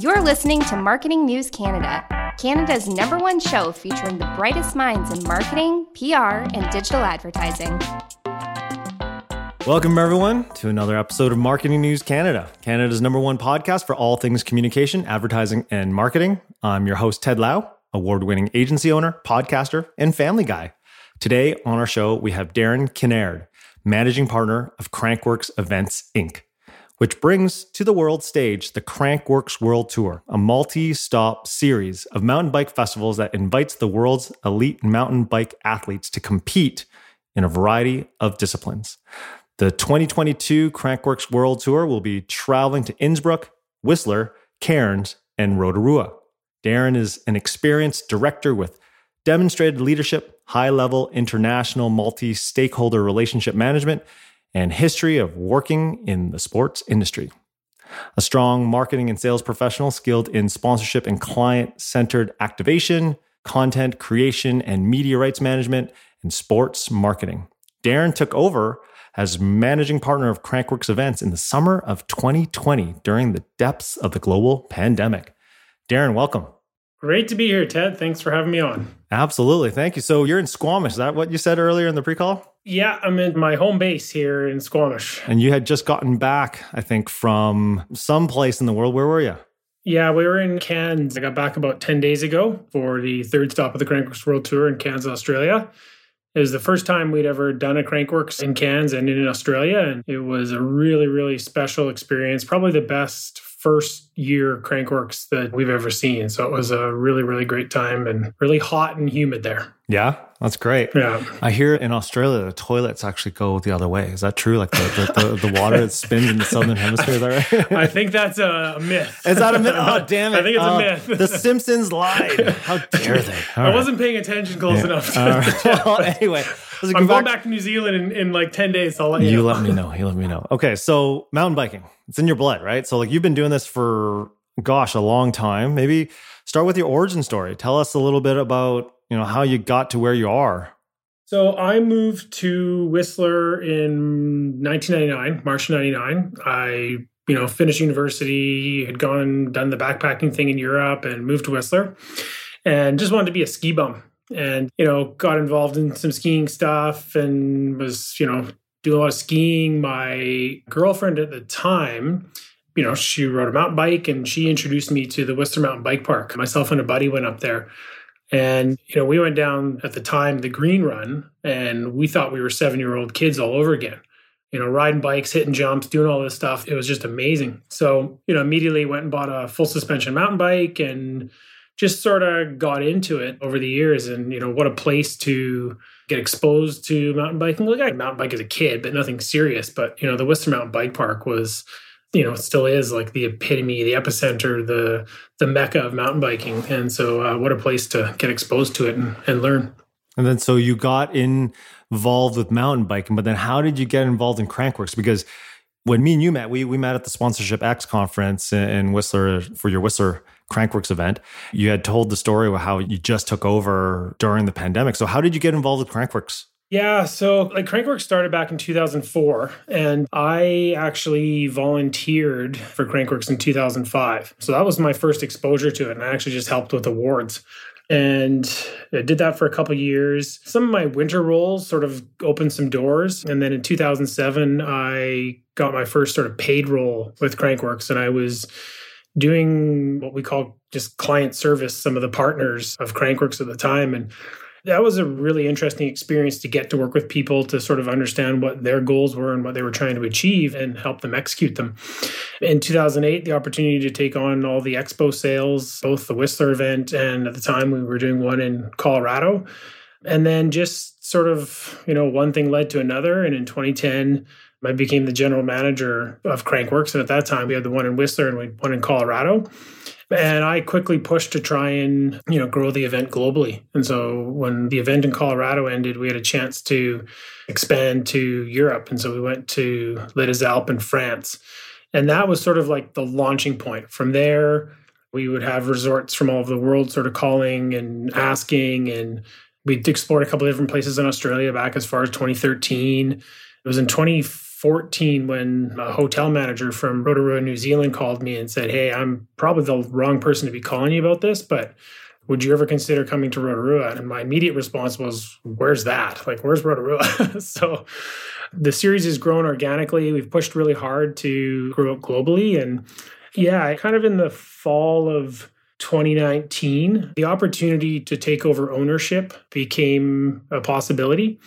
You're listening to Marketing News Canada, Canada's number one show featuring the brightest minds in marketing, PR, and digital advertising. Welcome, everyone, to another episode of Marketing News Canada, Canada's number one podcast for all things communication, advertising, and marketing. I'm your host, Ted Lau, award winning agency owner, podcaster, and family guy. Today on our show, we have Darren Kinnaird, managing partner of Crankworx Events, Inc which brings to the world stage the Crankworx World Tour, a multi stop series of mountain bike festivals that invites the world's elite mountain bike athletes to compete in a variety of disciplines. The 2022 Crankworx World Tour will be traveling to Innsbruck, Whistler, Cairns, and Rotorua. Darren is an experienced director with demonstrated leadership, high level international multi stakeholder relationship management, and history of working in the sports industry. A strong marketing and sales professional skilled in sponsorship and client centered activation, content creation, and media rights management, and sports marketing. Darren took over as managing partner of Crankworx Events in the summer of 2020 during the depths of the global pandemic. Darren, welcome. Great to be here, Ted. Thanks for having me on. Absolutely. Thank you. So you're in Squamish. Is that what you said earlier in the pre call? Yeah, I'm in my home base here in Squamish. And you had just gotten back, I think, from some place in the world. Where were you? Yeah, we were in Cairns. I got back about 10 days ago for the third stop of the Crankworx World Tour in Cairns, Australia. It was the first time we'd ever done a Crankworx in Cairns and in Australia. And it was a really, really special experience. Probably the best first year Crankworx that we've ever seen. So it was a really, really great time and really hot and humid there. Yeah, that's great. Yeah. I hear in Australia, the toilets actually go the other way. Is that true? Like the, the, the, the water that spins in the southern hemisphere, is that right? I think that's a myth. Is that a myth? Oh, damn it. I think it's uh, a myth. the Simpsons lied. How dare they? All I right. wasn't paying attention close yeah. enough. Right. well, anyway. I'm going back, back to New Zealand in, in like 10 days. So I'll let you, you know. let me know. You let me know. Okay. So mountain biking, it's in your blood, right? So like you've been doing this for, gosh, a long time. Maybe start with your origin story. Tell us a little bit about, you know, how you got to where you are. So I moved to Whistler in 1999, March 99. I, you know, finished university, had gone, done the backpacking thing in Europe and moved to Whistler and just wanted to be a ski bum and you know got involved in some skiing stuff and was you know doing a lot of skiing my girlfriend at the time you know she rode a mountain bike and she introduced me to the Whistler Mountain Bike Park myself and a buddy went up there and you know we went down at the time the green run and we thought we were 7 year old kids all over again you know, riding bikes, hitting jumps, doing all this stuff. It was just amazing. So, you know, immediately went and bought a full suspension mountain bike and just sort of got into it over the years and you know what a place to get exposed to mountain biking like i mountain bike as a kid but nothing serious but you know the Whistler mountain bike park was you know still is like the epitome the epicenter the the mecca of mountain biking and so uh, what a place to get exposed to it and, and learn and then so you got in, involved with mountain biking but then how did you get involved in crankworx because when me and you met we we met at the sponsorship x conference in whistler for your whistler crankworx event. You had told the story of how you just took over during the pandemic. So, how did you get involved with Crankworx? Yeah, so like Crankworx started back in 2004, and I actually volunteered for Crankworx in 2005. So that was my first exposure to it, and I actually just helped with awards. And I did that for a couple years. Some of my winter roles sort of opened some doors. And then in 2007, I got my first sort of paid role with Crankworx, and I was doing what we call just client service, some of the partners of Crankworx at the time. And that was a really interesting experience to get to work with people to sort of understand what their goals were and what they were trying to achieve and help them execute them. In 2008, the opportunity to take on all the expo sales, both the Whistler event and at the time we were doing one in Colorado. And then just sort of, you know, one thing led to another. And in 2010, I became the general manager of Crankworx. And at that time, we had the one in Whistler and we one in Colorado. And I quickly pushed to try and, you know, grow the event globally. And so when the event in Colorado ended, we had a chance to expand to Europe. And so we went to Les Alpes in France. And that was sort of like the launching point. From there, we would have resorts from all over the world sort of calling and asking. And we'd explored a couple of different places in Australia back as far as 2013. It was in 2014 2014 when a hotel manager from Rotorua, New Zealand called me and said, Hey, I'm probably the wrong person to be calling you about this, but would you ever consider coming to Rotorua? And my immediate response was, Where's that? Like, where's Rotorua? so the series has grown organically. We've pushed really hard to grow up globally. And yeah, kind of in the fall of 2019, the opportunity to take over ownership became a possibility.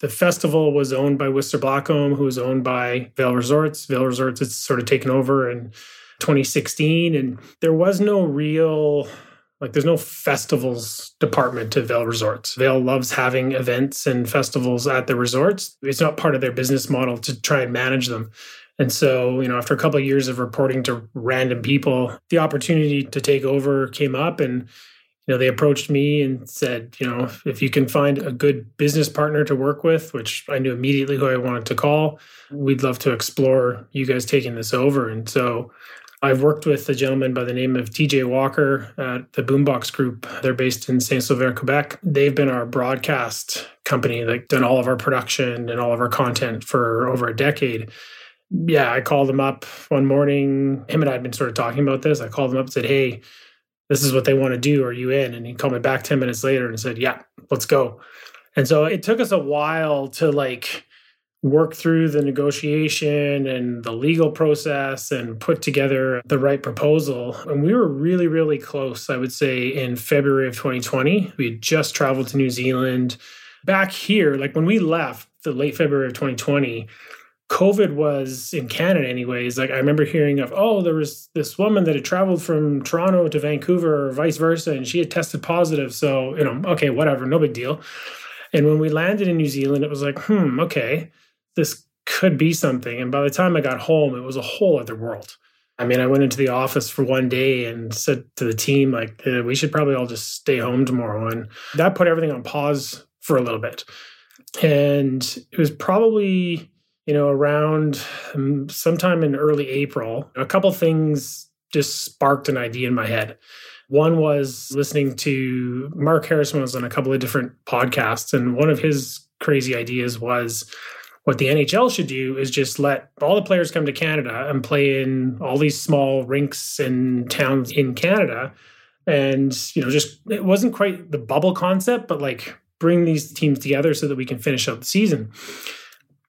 The festival was owned by Whistler Blackcomb, who was owned by Vail Resorts. Vail Resorts has sort of taken over in 2016, and there was no real like there's no festivals department to Vail Resorts. Vail loves having events and festivals at the resorts. It's not part of their business model to try and manage them. And so, you know, after a couple of years of reporting to random people, the opportunity to take over came up and know, they approached me and said, you know, if you can find a good business partner to work with, which I knew immediately who I wanted to call, we'd love to explore you guys taking this over. And so I've worked with a gentleman by the name of TJ Walker at the Boombox Group. They're based in Saint Sauveur, Quebec. They've been our broadcast company, like done all of our production and all of our content for over a decade. Yeah, I called him up one morning. Him and I had been sort of talking about this. I called him up and said, Hey, this is what they want to do. Are you in? And he called me back 10 minutes later and said, Yeah, let's go. And so it took us a while to like work through the negotiation and the legal process and put together the right proposal. And we were really, really close, I would say, in February of 2020. We had just traveled to New Zealand. Back here, like when we left the late February of 2020, COVID was in Canada, anyways. Like I remember hearing of, oh, there was this woman that had traveled from Toronto to Vancouver or vice versa, and she had tested positive. So, you know, okay, whatever, no big deal. And when we landed in New Zealand, it was like, hmm, okay this could be something. And by the time I got home, it was a whole other world. I mean, I went into the office for one day and said to the team, like, eh, we should probably all just stay home tomorrow. And that put everything on pause for a little bit. And it was probably, you know, around um, sometime in early April, a couple things just sparked an idea in my head. One was listening to Mark Harrison was on a couple of different podcasts, and one of his crazy ideas was what the NHL should do is just let all the players come to Canada and play in all these small rinks and towns in Canada. And, you know, just it wasn't quite the bubble concept, but like bring these teams together so that we can finish out the season.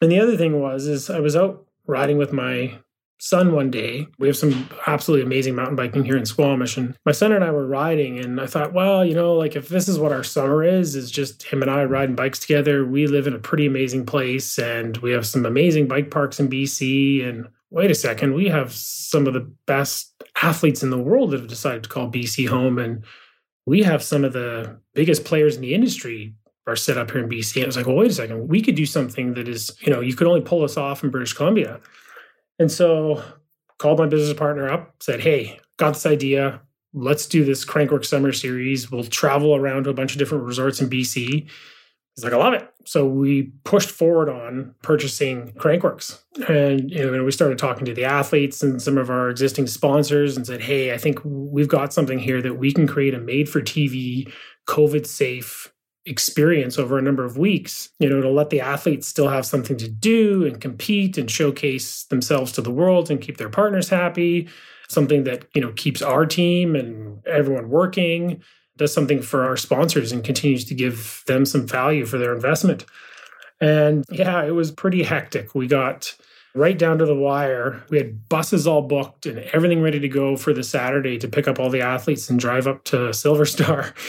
And the other thing was is I was out riding with my son one day. We have some absolutely amazing mountain biking here in Squamish. And my son and I were riding, and I thought, well, you know, like if this is what our summer is, is just him and I riding bikes together. We live in a pretty amazing place, and we have some amazing bike parks in BC. And wait a second, we have some of the best athletes in the world that have decided to call BC home. And we have some of the biggest players in the industry are set up here in BC. It was like, well, wait a second, we could do something that is, you know, you could only pull us off in British Columbia. And so called my business partner up, said, Hey, got this idea. Let's do this Crankworx Summer Series. We'll travel around to a bunch of different resorts in BC. He's like, I love it. So we pushed forward on purchasing Crankworx. And you know, we started talking to the athletes and some of our existing sponsors and said, Hey, I think we've got something here that we can create a made for TV, COVID safe experience over a number of weeks, you know, to let the athletes still have something to do and compete and showcase themselves to the world and keep their partners happy, something that, you know, keeps our team and everyone working, does something for our sponsors and continues to give them some value for their investment. And yeah, it was pretty hectic. We got right down to the wire. We had buses all booked and everything ready to go for the Saturday to pick up all the athletes and drive up to Silver Star.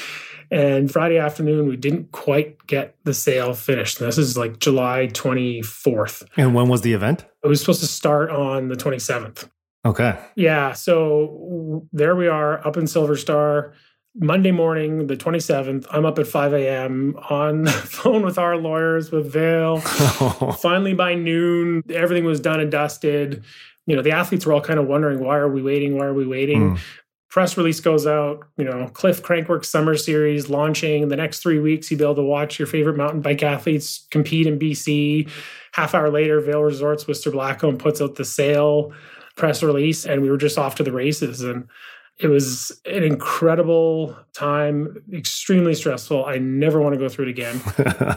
And Friday afternoon, we didn't quite get the sale finished. This is like July 24th. And when was the event? It was supposed to start on the 27th. Okay. Yeah. So there we are up in Silver Star. Monday morning, the 27th, I'm up at 5 a.m. on the phone with our lawyers, with Vail. Finally, by noon, everything was done and dusted. You know, the athletes were all kind of wondering, why are we waiting? Why are we waiting? Mm press release goes out, you know, CLIF Crankworx Summer Series launching. The next three weeks, you'll be able to watch your favorite mountain bike athletes compete in BC. Half hour later, Vail Resorts, Whistler Blackcomb puts out the sale press release, and we were just off to the races. And it was an incredible time, extremely stressful. I never want to go through it again,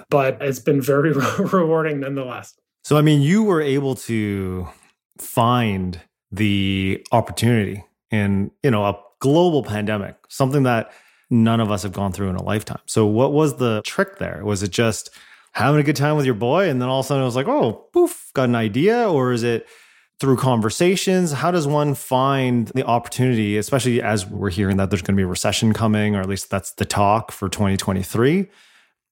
but it's been very rewarding nonetheless. So, I mean, you were able to find the opportunity in, you know, a global pandemic, something that none of us have gone through in a lifetime. So, what was the trick there? Was it just having a good time with your boy and then all of a sudden it was like, oh, poof, got an idea? Or is it through conversations? How does one find the opportunity, especially as we're hearing that there's going to be a recession coming, or at least that's the talk for 2023?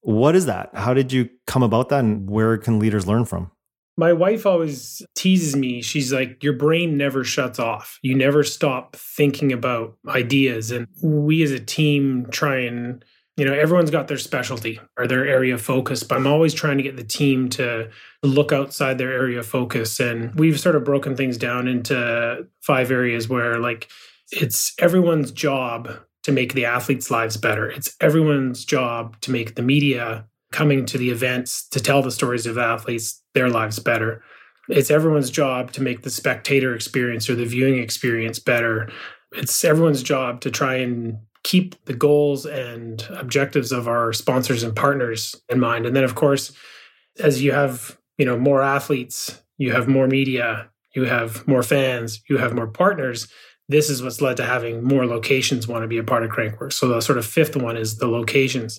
What is that? How did you come about that and where can leaders learn from? My wife always teases me. She's like, Your brain never shuts off. You never stop thinking about ideas. And we as a team try and, you know, everyone's got their specialty or their area of focus, but I'm always trying to get the team to look outside their area of focus. And we've sort of broken things down into five areas where, like, it's everyone's job to make the athletes' lives better. It's everyone's job to make the media coming to the events to tell the stories of athletes their lives better. It's everyone's job to make the spectator experience or the viewing experience better. It's everyone's job to try and keep the goals and objectives of our sponsors and partners in mind. And then of course, as you have, you know, more athletes, you have more media, you have more fans, you have more partners, this is what's led to having more locations want to be a part of Crankworx. So the sort of fifth one is the locations.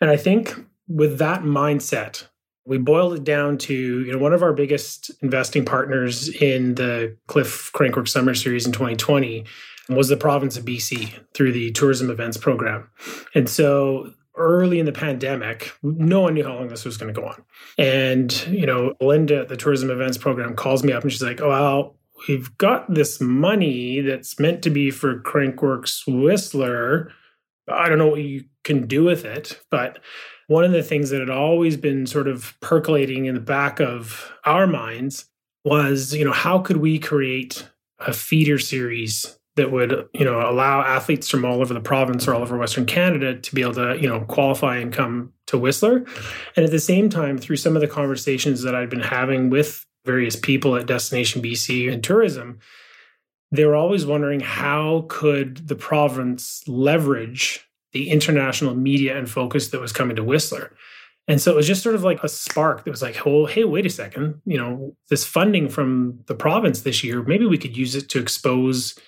And I think with that mindset, we boiled it down to you know one of our biggest investing partners in the CLIF Crankworx Summer Series in 2020 was the province of BC through the tourism events program. And so early in the pandemic, no one knew how long this was going to go on. And, you know, Linda, at the tourism events program, calls me up and she's like, oh, well, we've got this money that's meant to be for Crankworx Whistler. I don't know what you can do with it, but one of the things that had always been sort of percolating in the back of our minds was, you know, how could we create a feeder series that would, you know, allow athletes from all over the province or all over Western Canada to be able to, you know, qualify and come to Whistler. And at the same time, through some of the conversations that I'd been having with various people at Destination BC and tourism, they were always wondering how could the province leverage the international media and focus that was coming to Whistler. And so it was just sort of like a spark that was like, oh, hey, wait a second. You know, this funding from the province this year, maybe we could use it to expose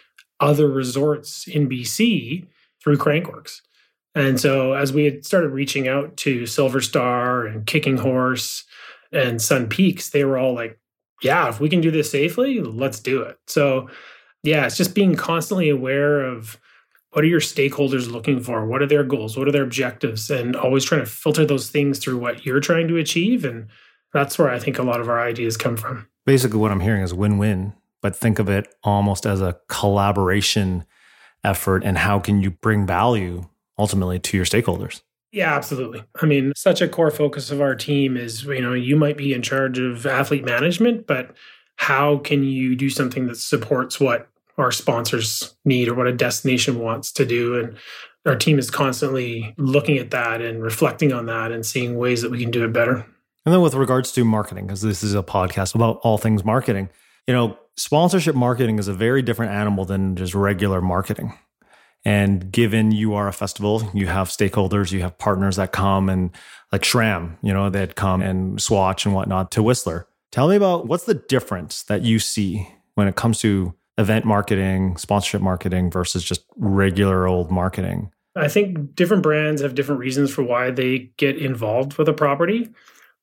other resorts in BC through Crankworx. And so as we had started reaching out to Silver Star and Kicking Horse and Sun Peaks, they were all like, yeah, if we can do this safely, let's do it. So yeah, it's just being constantly aware of what are your stakeholders looking for? What are their goals? What are their objectives? And always trying to filter those things through what you're trying to achieve. And that's where i think a lot of our ideas come from. Basically what i'm hearing is win-win but think of it almost as a collaboration effort and how can you bring value ultimately to your stakeholders? Yeah, absolutely. I mean, such a core focus of our team is, you know, you might be in charge of athlete management, but how can you do something that supports what our sponsors need or what a destination wants to do. And our team is constantly looking at that and reflecting on that and seeing ways that we can do it better. And then with regards to marketing, because this is a podcast about all things marketing, you know, sponsorship marketing is a very different animal than just regular marketing. And given you are a festival, you have stakeholders, you have partners that come and like SRAM, you know, that come and swatch and whatnot to Whistler. Tell me about what's the difference that you see when it comes to event marketing, sponsorship marketing versus just regular old marketing? I think different brands have different reasons for why they get involved with a property.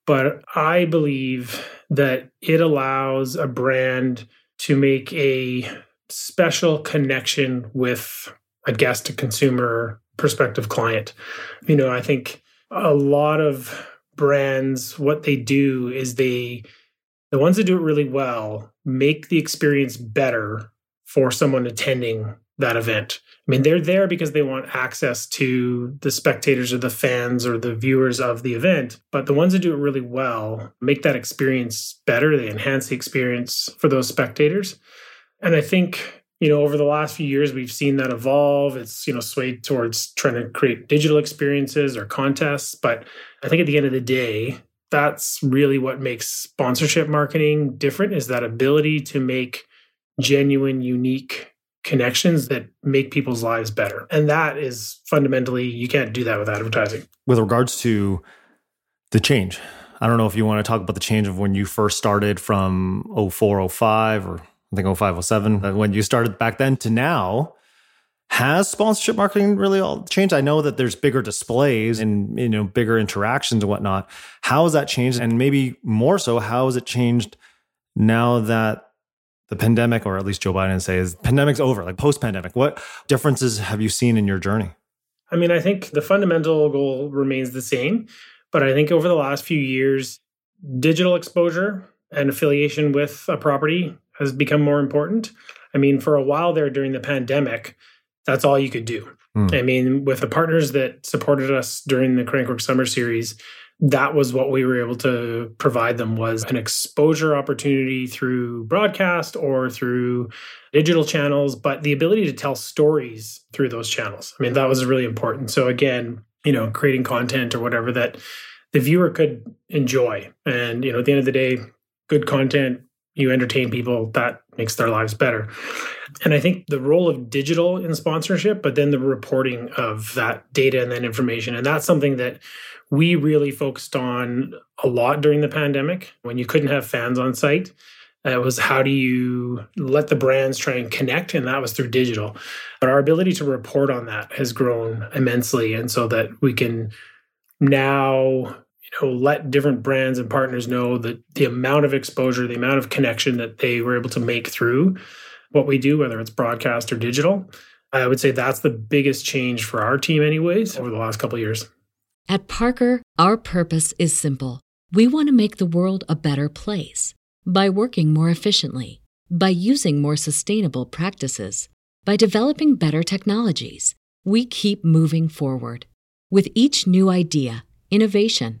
But I believe that it allows a brand to make a special connection with a guest, a consumer, prospective client. You know, I think a lot of brands, what they do is they the ones that do it really well make the experience better for someone attending that event. I mean, they're there because they want access to the spectators or the fans or the viewers of the event. But the ones that do it really well make that experience better. They enhance the experience for those spectators. And I think, you know, over the last few years, we've seen that evolve. It's, you know, swayed towards trying to create digital experiences or contests. But I think at the end of the day, that's really what makes sponsorship marketing different is that ability to make genuine unique connections that make people's lives better and that is fundamentally you can't do that with advertising with regards to the change I don't know if you want to talk about the change of when you first started from 04, 05, or I think 05, 07, uh, when you started back then to now. Has sponsorship marketing really all changed? I know that there's bigger displays and you know bigger interactions and whatnot. How has that changed? And maybe more so, how has it changed now that the pandemic, or at least Joe Biden says pandemic's over, like post pandemic? What differences have you seen in your journey? I mean, I think the fundamental goal remains the same, but I think over the last few years, digital exposure and affiliation with a property has become more important. I mean, for a while there during the pandemic, that's all you could do. Mm. I mean, with the partners that supported us during the Crankworx Summer Series, that was what we were able to provide them was an exposure opportunity through broadcast or through digital channels but the ability to tell stories through those channels i mean that was really important so again you know creating content or whatever that the viewer could enjoy and you know at the end of the day good content you entertain people that makes their lives better. And i think the role of digital in sponsorship but then the reporting of that data and then information. And that's something that we really focused on a lot during the pandemic. When you couldn't have fans on site it was how do you let the brands try and connect and that was through digital. But our ability to report on that has grown immensely and so that we can now you know let different brands and partners know that the amount of exposure the amount of connection that they were able to make through what we do whether it's broadcast or digital i would say that's the biggest change for our team anyways over the last couple years. At parker our purpose is simple. We want to make the world a better place by working more efficiently by using more sustainable practices by developing better technologies. We keep moving forward with each new idea innovation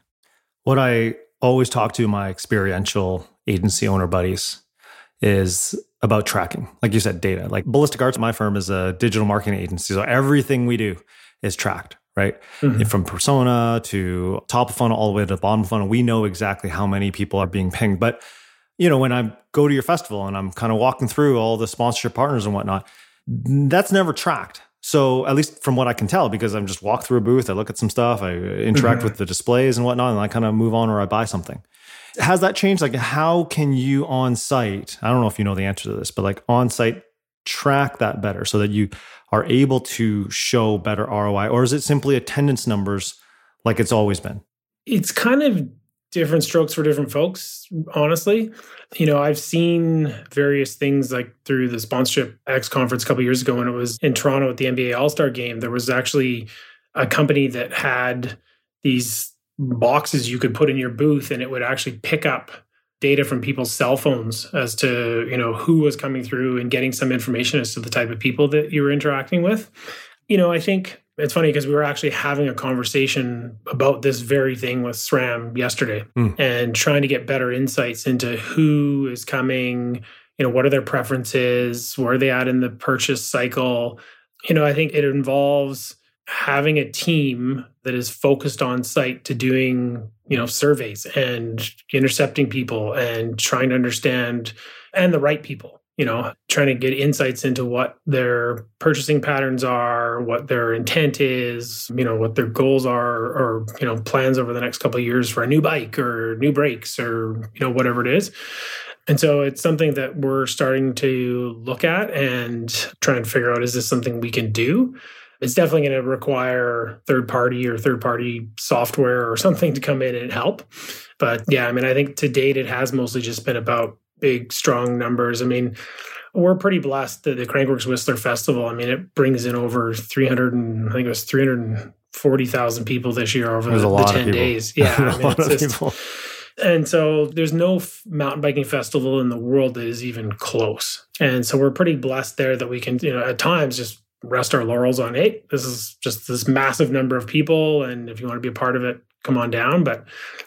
What I always talk to my experiential agency owner buddies is about tracking. Like you said, data. Like Ballistic Arts, my firm is a digital marketing agency. So everything we do is tracked, right? Mm-hmm. From persona to top of funnel all the way to the bottom of funnel. We know exactly how many people are being pinged. But you know, when I go to your festival and I'm kind of walking through all the sponsorship partners and whatnot, that's never tracked. So at least from what I can tell, because I'm just walk through a booth, I look at some stuff, I interact mm-hmm. with the displays and whatnot, and I kind of move on or I buy something. Has that changed? Like, how can you on site? I don't know if you know the answer to this, but like on site track that better so that you are able to show better ROI, or is it simply attendance numbers like it's always been? It's kind of different strokes for different folks, honestly. You know, I've seen various things like through the sponsorship X conference a couple years ago when it was in Toronto at the NBA All Star game. There was actually a company that had these boxes you could put in your booth and it would actually pick up data from people's cell phones as to you know who was coming through and getting some information as to the type of people that you were interacting with you know i think it's funny because we were actually having a conversation about this very thing with SRAM yesterday mm. and trying to get better insights into who is coming, you know, what are their preferences, where are they at in the purchase cycle. You know, I think it involves having a team that is focused on site to doing, you know, surveys and intercepting people and trying to understand and the right people you know, trying to get insights into what their purchasing patterns are, what their intent is, you know, what their goals are, or, you know, plans over the next couple of years for a new bike or new brakes or, you know, whatever it is. And so it's something that we're starting to look at and try and figure out is this something we can do? It's definitely going to require third party or third party software or something to come in and help. But yeah, I mean, I think to date it has mostly just been about big, strong numbers. I mean, we're pretty blessed that the Crankworx Whistler Festival, I mean, it brings in over 300 and I think it was 340,000 people this year over the, the, 10 days. Yeah. I mean, just. And so there's no mountain biking festival in the world that is even close. And so we're pretty blessed there that we can, you know, at times just rest our laurels on, hey, this is just this massive number of people. And if you want to be a part of it, come on down. But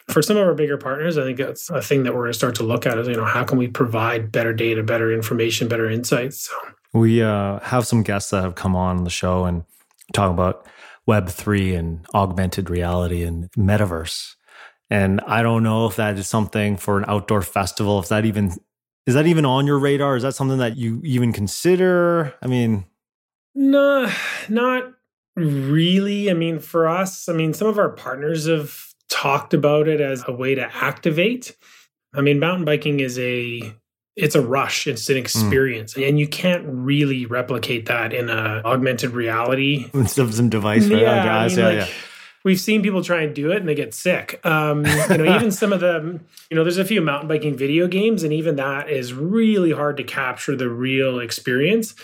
for some of our bigger partners, I think that's a thing that we're going to start to look at is, you know, how can we provide better data, better information, better insights? So. We uh, have some guests that have come on the show and talk about Web3 and augmented reality and metaverse. And I don't know if that is something for an outdoor festival, if that even is that even on your radar? Is that something that you even consider? I mean, no, not really. I mean, for us, I mean, some of our partners have talked about it as a way to activate. I mean, mountain biking is a it's a rush it's an hmm. experience mm. and you can't really replicate that in a augmented reality instead of some device right yeah, I mean, yeah, like, yeah we've seen people try and do it and they get sick. Um, you know even some of the you know there's a few mountain biking video games and even that is really hard to capture the real experience.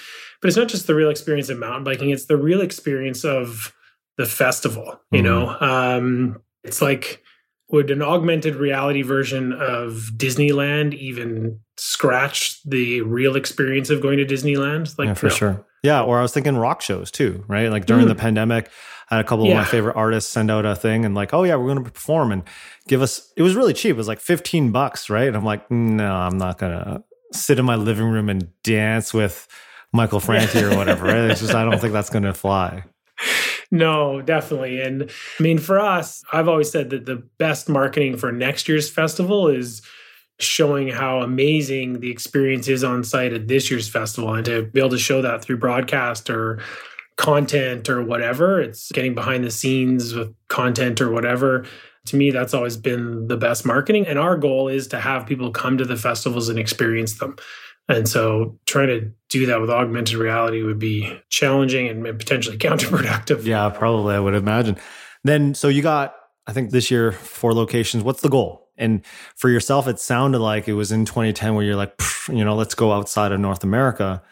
But it's not just the real experience of mountain biking it's the real experience of the festival you mm know um, it's like would an augmented reality version of disneyland even scratch the real experience of going to disneyland? Like yeah, for no. sure. Yeah or i was thinking rock shows too right? Like during mm. the pandemic had a couple yeah. of my favorite artists send out a thing and like, oh yeah, we're going to perform and give us. It was really cheap. It was like fifteen bucks, right? And I'm like, no, I'm not gonna sit in my living room and dance with Michael Franti or whatever. Right? It's just I don't think that's going to fly. No, definitely. And I mean, for us, I've always said that the best marketing for next year's festival is showing how amazing the experience is on site at this year's festival and to be able to show that through broadcast or content or whatever. It's getting behind the scenes with content or whatever. To me, that's always been the best marketing. And our goal is to have people come to the festivals and experience them. And so trying to do that with augmented reality would be challenging and potentially counterproductive. Yeah, probably, I would imagine. Then, so you got, I think this year, four locations. What's the goal? And for yourself, it sounded like it was in 2010 where you're like, you know, let's go outside of North America.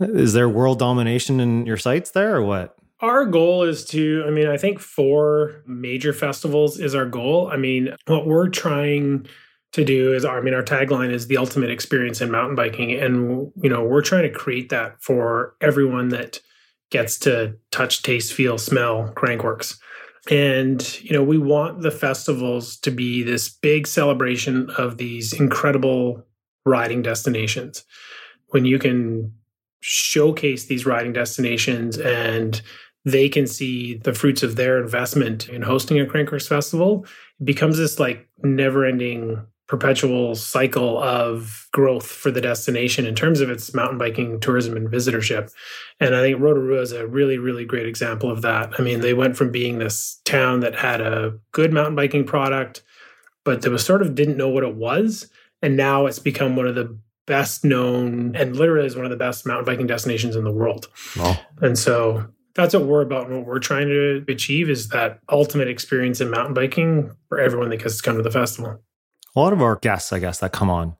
Is there world domination in your sites there or what? Our goal is to, I mean, I think four major festivals is our goal. I mean, what we're trying to do is, I mean, our tagline is the ultimate experience in mountain biking. And, you know, we're trying to create that for everyone that gets to touch, taste, feel, smell Crankworx. And, you know, we want the festivals to be this big celebration of these incredible riding destinations. When you can showcase these riding destinations and they can see the fruits of their investment in hosting a Crankworx festival, it becomes this like never ending perpetual cycle of growth for the destination in terms of its mountain biking tourism and visitorship. And I think Rotorua is a really, really great example of that. I mean, they went from being this town that had a good mountain biking product, but that was sort of didn't know what it was. And now it's become one of the best known and literally is one of the best mountain biking destinations in the world. Wow. And so that's what we're about and what we're trying to achieve is that ultimate experience in mountain biking for everyone that gets to come to the festival. A lot of our guests, I guess, that come on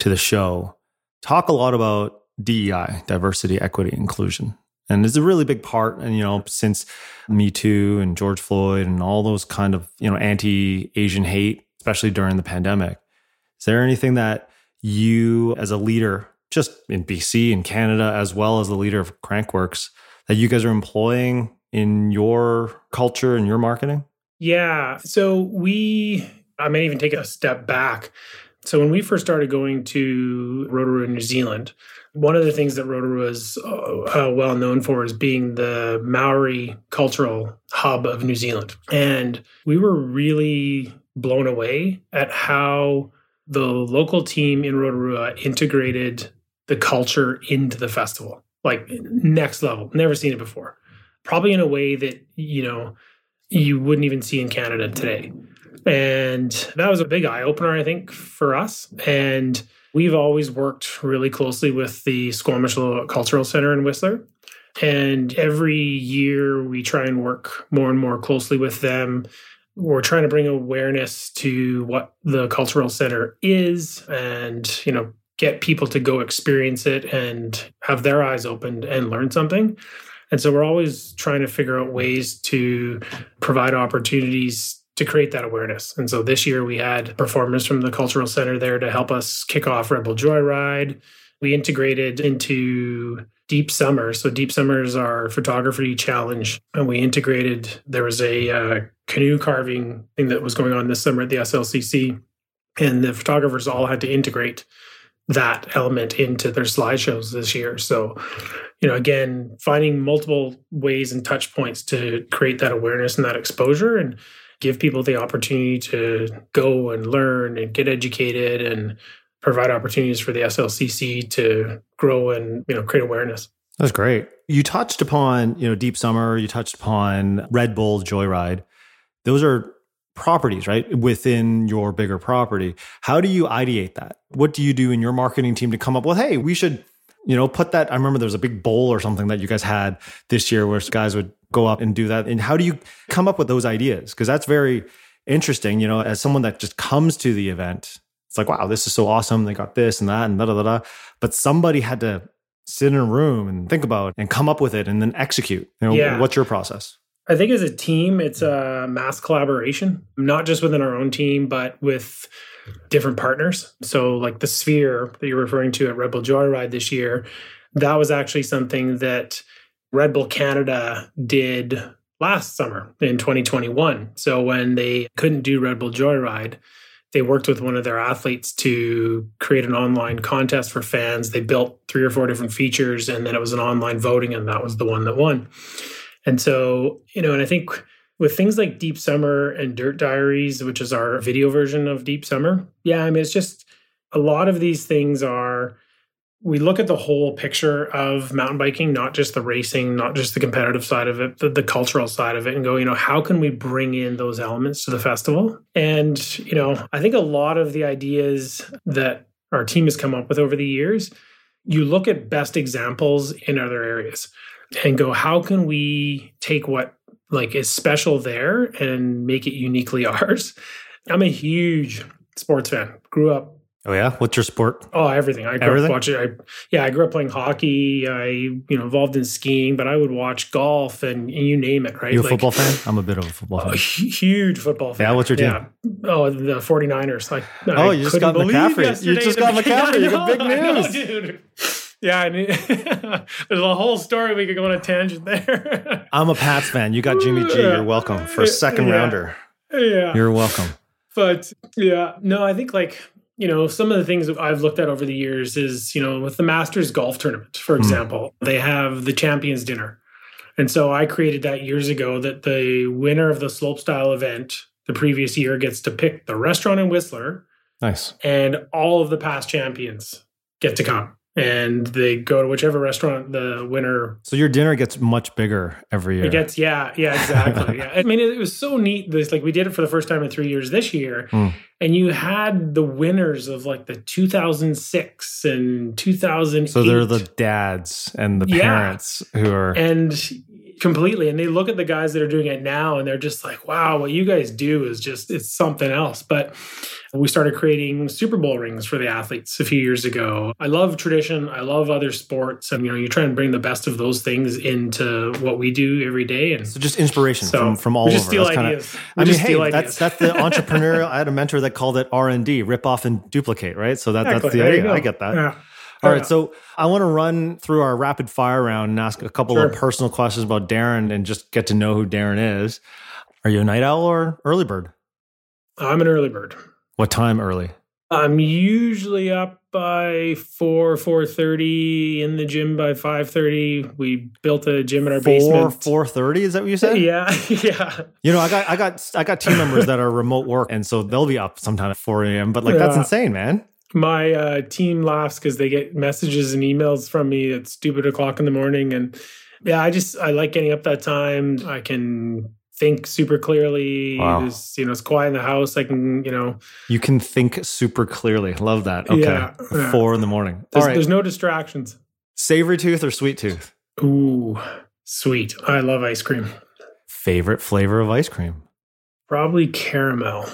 to the show talk a lot about DEI, diversity, equity, inclusion. And it's a really big part. And, you know, since Me Too and George Floyd and all those kind of, you know, anti Asian hate, especially during the pandemic, is there anything that you, as a leader, just in BC and Canada, as well as the leader of Crankworx, that you guys are employing in your culture and your marketing? Yeah. So we, I may even take a step back. So when we first started going to Rotorua, New Zealand, one of the things that Rotorua is uh, uh, well known for is being the Maori cultural hub of New Zealand. And we were really blown away at how the local team in Rotorua integrated the culture into the festival, like next level. Never seen it before. Probably in a way that, you know, you wouldn't even see in Canada today. And that was a big eye opener, I think, for us. And we've always worked really closely with the Squamish Cultural Center in Whistler. And every year we try and work more and more closely with them. We're trying to bring awareness to what the cultural center is and, you know, get people to go experience it and have their eyes opened and learn something. And so we're always trying to figure out ways to provide opportunities to create that awareness. And so this year we had performers from the Cultural Center there to help us kick off Red Bull Joyride. We integrated into Deep Summer. So Deep Summer is our photography challenge, and we integrated. There was a uh, canoe carving thing that was going on this summer at the SLCC, and the photographers all had to integrate that element into their slideshows this year. So, you know, again, finding multiple ways and touch points to create that awareness and that exposure. And give people the opportunity to go and learn and get educated and provide opportunities for the SLCC to grow and you know create awareness. That's great. You touched upon you know Deep Summer. You touched upon Red Bull Joyride. Those are properties, right? Within your bigger property. How do you ideate that? What do you do in your marketing team to come up with, hey, we should, you know, put that. I remember there was a big bowl or something that you guys had this year where guys would go up and do that? And how do you come up with those ideas? Because that's very interesting. You know, as someone that just comes to the event, it's like, wow, this is so awesome. They got this and that and da da da. da. But somebody had to sit in a room and think about it and come up with it and then execute. You know, yeah. what's your process? I think as a team, it's mm. a mass collaboration, not just within our own team, but with different partners. So, like the Sphere that you're referring to at Red Bull Joyride this year, that was actually something that Red Bull Canada did last summer in 2021. So when they couldn't do Red Bull Joyride, they worked with one of their athletes to create an online contest for fans. They built three or four different features and then it was an online voting and that was the one that won. And so, you know, and I think with things like Deep Summer and Dirt Diaries, which is our video version of Deep Summer, yeah, I mean, it's just a lot of these things are we look at the whole picture of mountain biking, not just the racing, not just the competitive side of it, the, the, cultural side of it, and go, you know, how can we bring in those elements to the festival? And, you know, I think a lot of the ideas that our team has come up with over the years, you look at best examples in other areas and go, how can we take what like is special there and make it uniquely ours? I'm a huge sports fan. Grew up Oh yeah, what's your sport? Oh, everything. I grew everything? up watching. I yeah, I grew up playing hockey. I you know involved in skiing, but I would watch golf and, and you name it. Right? You a like, football fan? I'm a bit of a football fan. huge football fan. Yeah, what's your team? Yeah. Oh, the 49ers. Like oh, I you just got McCaffrey. You just got McCaffrey. You got big news, dude. Yeah, I mean, there's a whole story we could go on a tangent there. I'm a Pats fan. You got Jimmy G. You're welcome for a second yeah. rounder. Yeah, you're welcome. But yeah, no, I think like you know, some of the things that I've looked at over the years is, you know, with the Masters golf tournament, for hmm. example, mm. they have the champions dinner. And so I created that years ago that the winner of the slopestyle event the previous year gets to pick the restaurant in Whistler. Nice. And all of the past champions get to come and they go to whichever restaurant the winner. So your dinner gets much bigger every year. It gets yeah, yeah, exactly. yeah. I mean, it, was so neat. This like we did it for the first time in three years this year, mm. and you had the winners of like the 2006 and 2000. So they're the dads and the parents yeah. who are and completely and they look at the guys that are doing it now and they're just like wow what you guys do is just it's something else. But we started creating super bowl rings for the athletes a few years ago. I love tradition. I love other sports and you know you try and bring the best of those things into what we do every day and so just inspiration so from, from all we just over. steal that's ideas. Kinda, i mean hey that's that's the entrepreneurial i had a mentor that called it r&d rip off and duplicate right? So that, exactly. that's the idea. I get that. Yeah. All right, so I want to run through our rapid fire round and ask a couple sure. of personal questions about Darren and just get to know who Darren is. Are you a night owl or early bird? I'm an early bird. What time early? I'm usually up by four, four thirty in the gym by five thirty. We built a gym in our 4, basement. Four thirty is that what you said? Yeah, yeah. You know, I got, I got, I got team members that are remote work, and so they'll be up sometime at four a.m. But like, yeah. that's insane, man my uh, team laughs because they get messages and emails from me at stupid o'clock in the morning. And yeah i just i like getting up that time. I can think super clearly. Wow. it's, you know it's quiet in the house. I can you know. You can think super clearly. Love that. Okay. yeah, yeah. four in the morning. There's, there's no distractions. Savory tooth or sweet tooth? Ooh sweet. I love ice cream. Favorite flavor of ice cream? Probably caramel.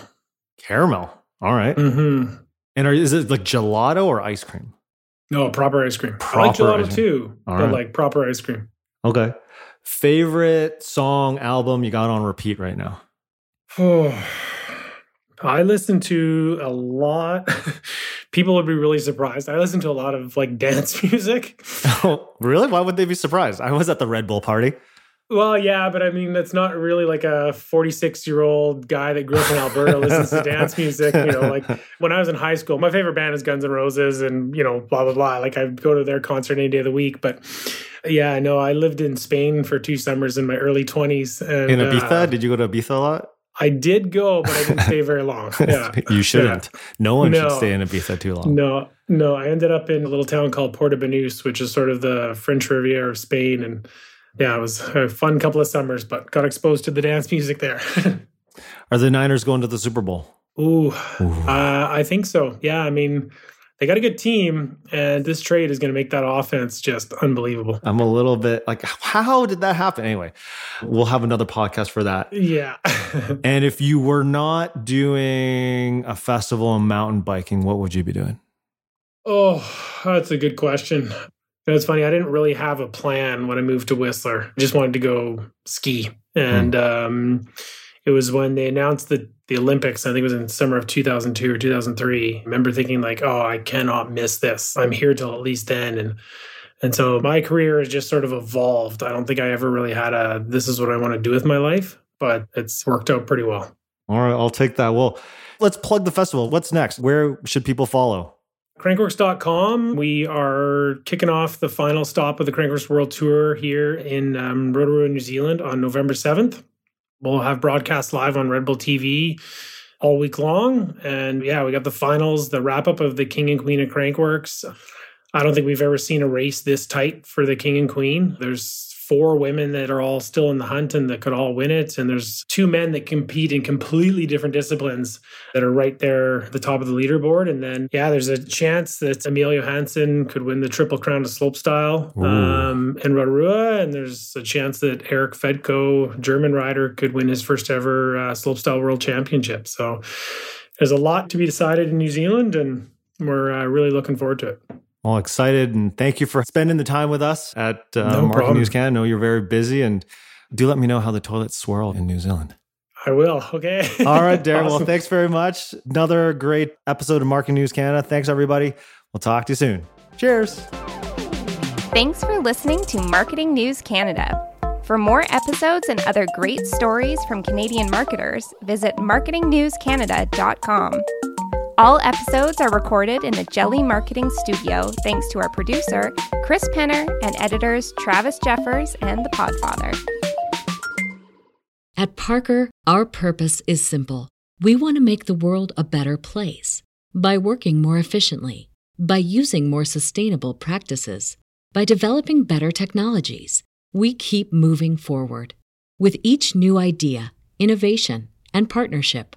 Caramel. All right. mm-hmm. And are, is it like gelato or ice cream? No, proper ice cream. Proper I like gelato too, All but right. like proper ice cream. Okay. Favorite song, album you got on repeat right now? Oh, I listen to a lot. People would be really surprised. I listen to a lot of like dance music. Oh, really? Why would they be surprised? I was at the Red Bull party. Well, yeah, but I mean, that's not really like a 46 year old guy that grew up in Alberta listens to dance music. You know, like when I was in high school, my favorite band is Guns N' Roses and, you know, blah, blah, blah. Like I'd go to their concert any day of the week. But yeah, I know I lived in Spain for two summers in my early 20s. And, in Ibiza? Uh, did you go to Ibiza a lot? I did go, but I didn't stay very long. Yeah. you shouldn't. Yeah. No one no, should stay in Ibiza too long. No, no. I ended up in a little town called Porto Banús, which is sort of the French Riviera of Spain. And yeah, it was a fun couple of summers, but got exposed to the dance music there. Are the Niners going to the Super Bowl? Ooh, Ooh. Uh, I think so. Yeah, I mean, they got a good team, and this trade is going to make that offense just unbelievable. I'm a little bit like, how did that happen? Anyway, we'll have another podcast for that. Yeah. and if you were not doing a festival of mountain biking, what would you be doing? Oh, that's a good question. It's funny. I didn't really have a plan when I moved to Whistler. I just wanted to go ski, and mm. um, it was when they announced the the Olympics. I think it was in summer of 2002 or 2003. I remember thinking like, "Oh, I cannot miss this. I'm here till at least then." And and so my career has just sort of evolved. I don't think I ever really had a this is what I want to do with my life, but it's worked out pretty well. All right, I'll take that. Well, let's plug the festival. What's next? Where should people follow? Crankworx.com. We are kicking off the final stop of the Crankworx World Tour here in um, Rotorua, New Zealand on November 7th. We'll have broadcast live on Red Bull TV all week long. And yeah, we got the finals, the wrap up of the King and Queen of Crankworx. I don't think we've ever seen a race this tight for the King and Queen. There's four women that are all still in the hunt and that could all win it. And there's two men that compete in completely different disciplines that are right there at the top of the leaderboard. And then, yeah, there's a chance that Emil Johansson could win the Triple Crown of Slopestyle um, in Rotorua. And there's a chance that Erik Fedko, German rider, could win his first ever uh, Slopestyle World Championship. So there's a lot to be decided in New Zealand, and we're uh, really looking forward to it. Well, excited and thank you for spending the time with us at uh, no Market News Canada. I know you're very busy and do let me know how the toilets swirl in New Zealand. I will. Okay. All right, Darren. awesome. Well, thanks very much. Another great episode of Market News Canada. Thanks, everybody. We'll talk to you soon. Cheers. Thanks for listening to Marketing News Canada. For more episodes and other great stories from Canadian marketers, visit marketingnewscanada.com. All episodes are recorded in the Jelly Marketing Studio thanks to our producer, Chris Penner, and editors Travis Jeffers and The Podfather. At Parker, our purpose is simple. We want to make the world a better place by working more efficiently, by using more sustainable practices, by developing better technologies. We keep moving forward. With each new idea, innovation, and partnership,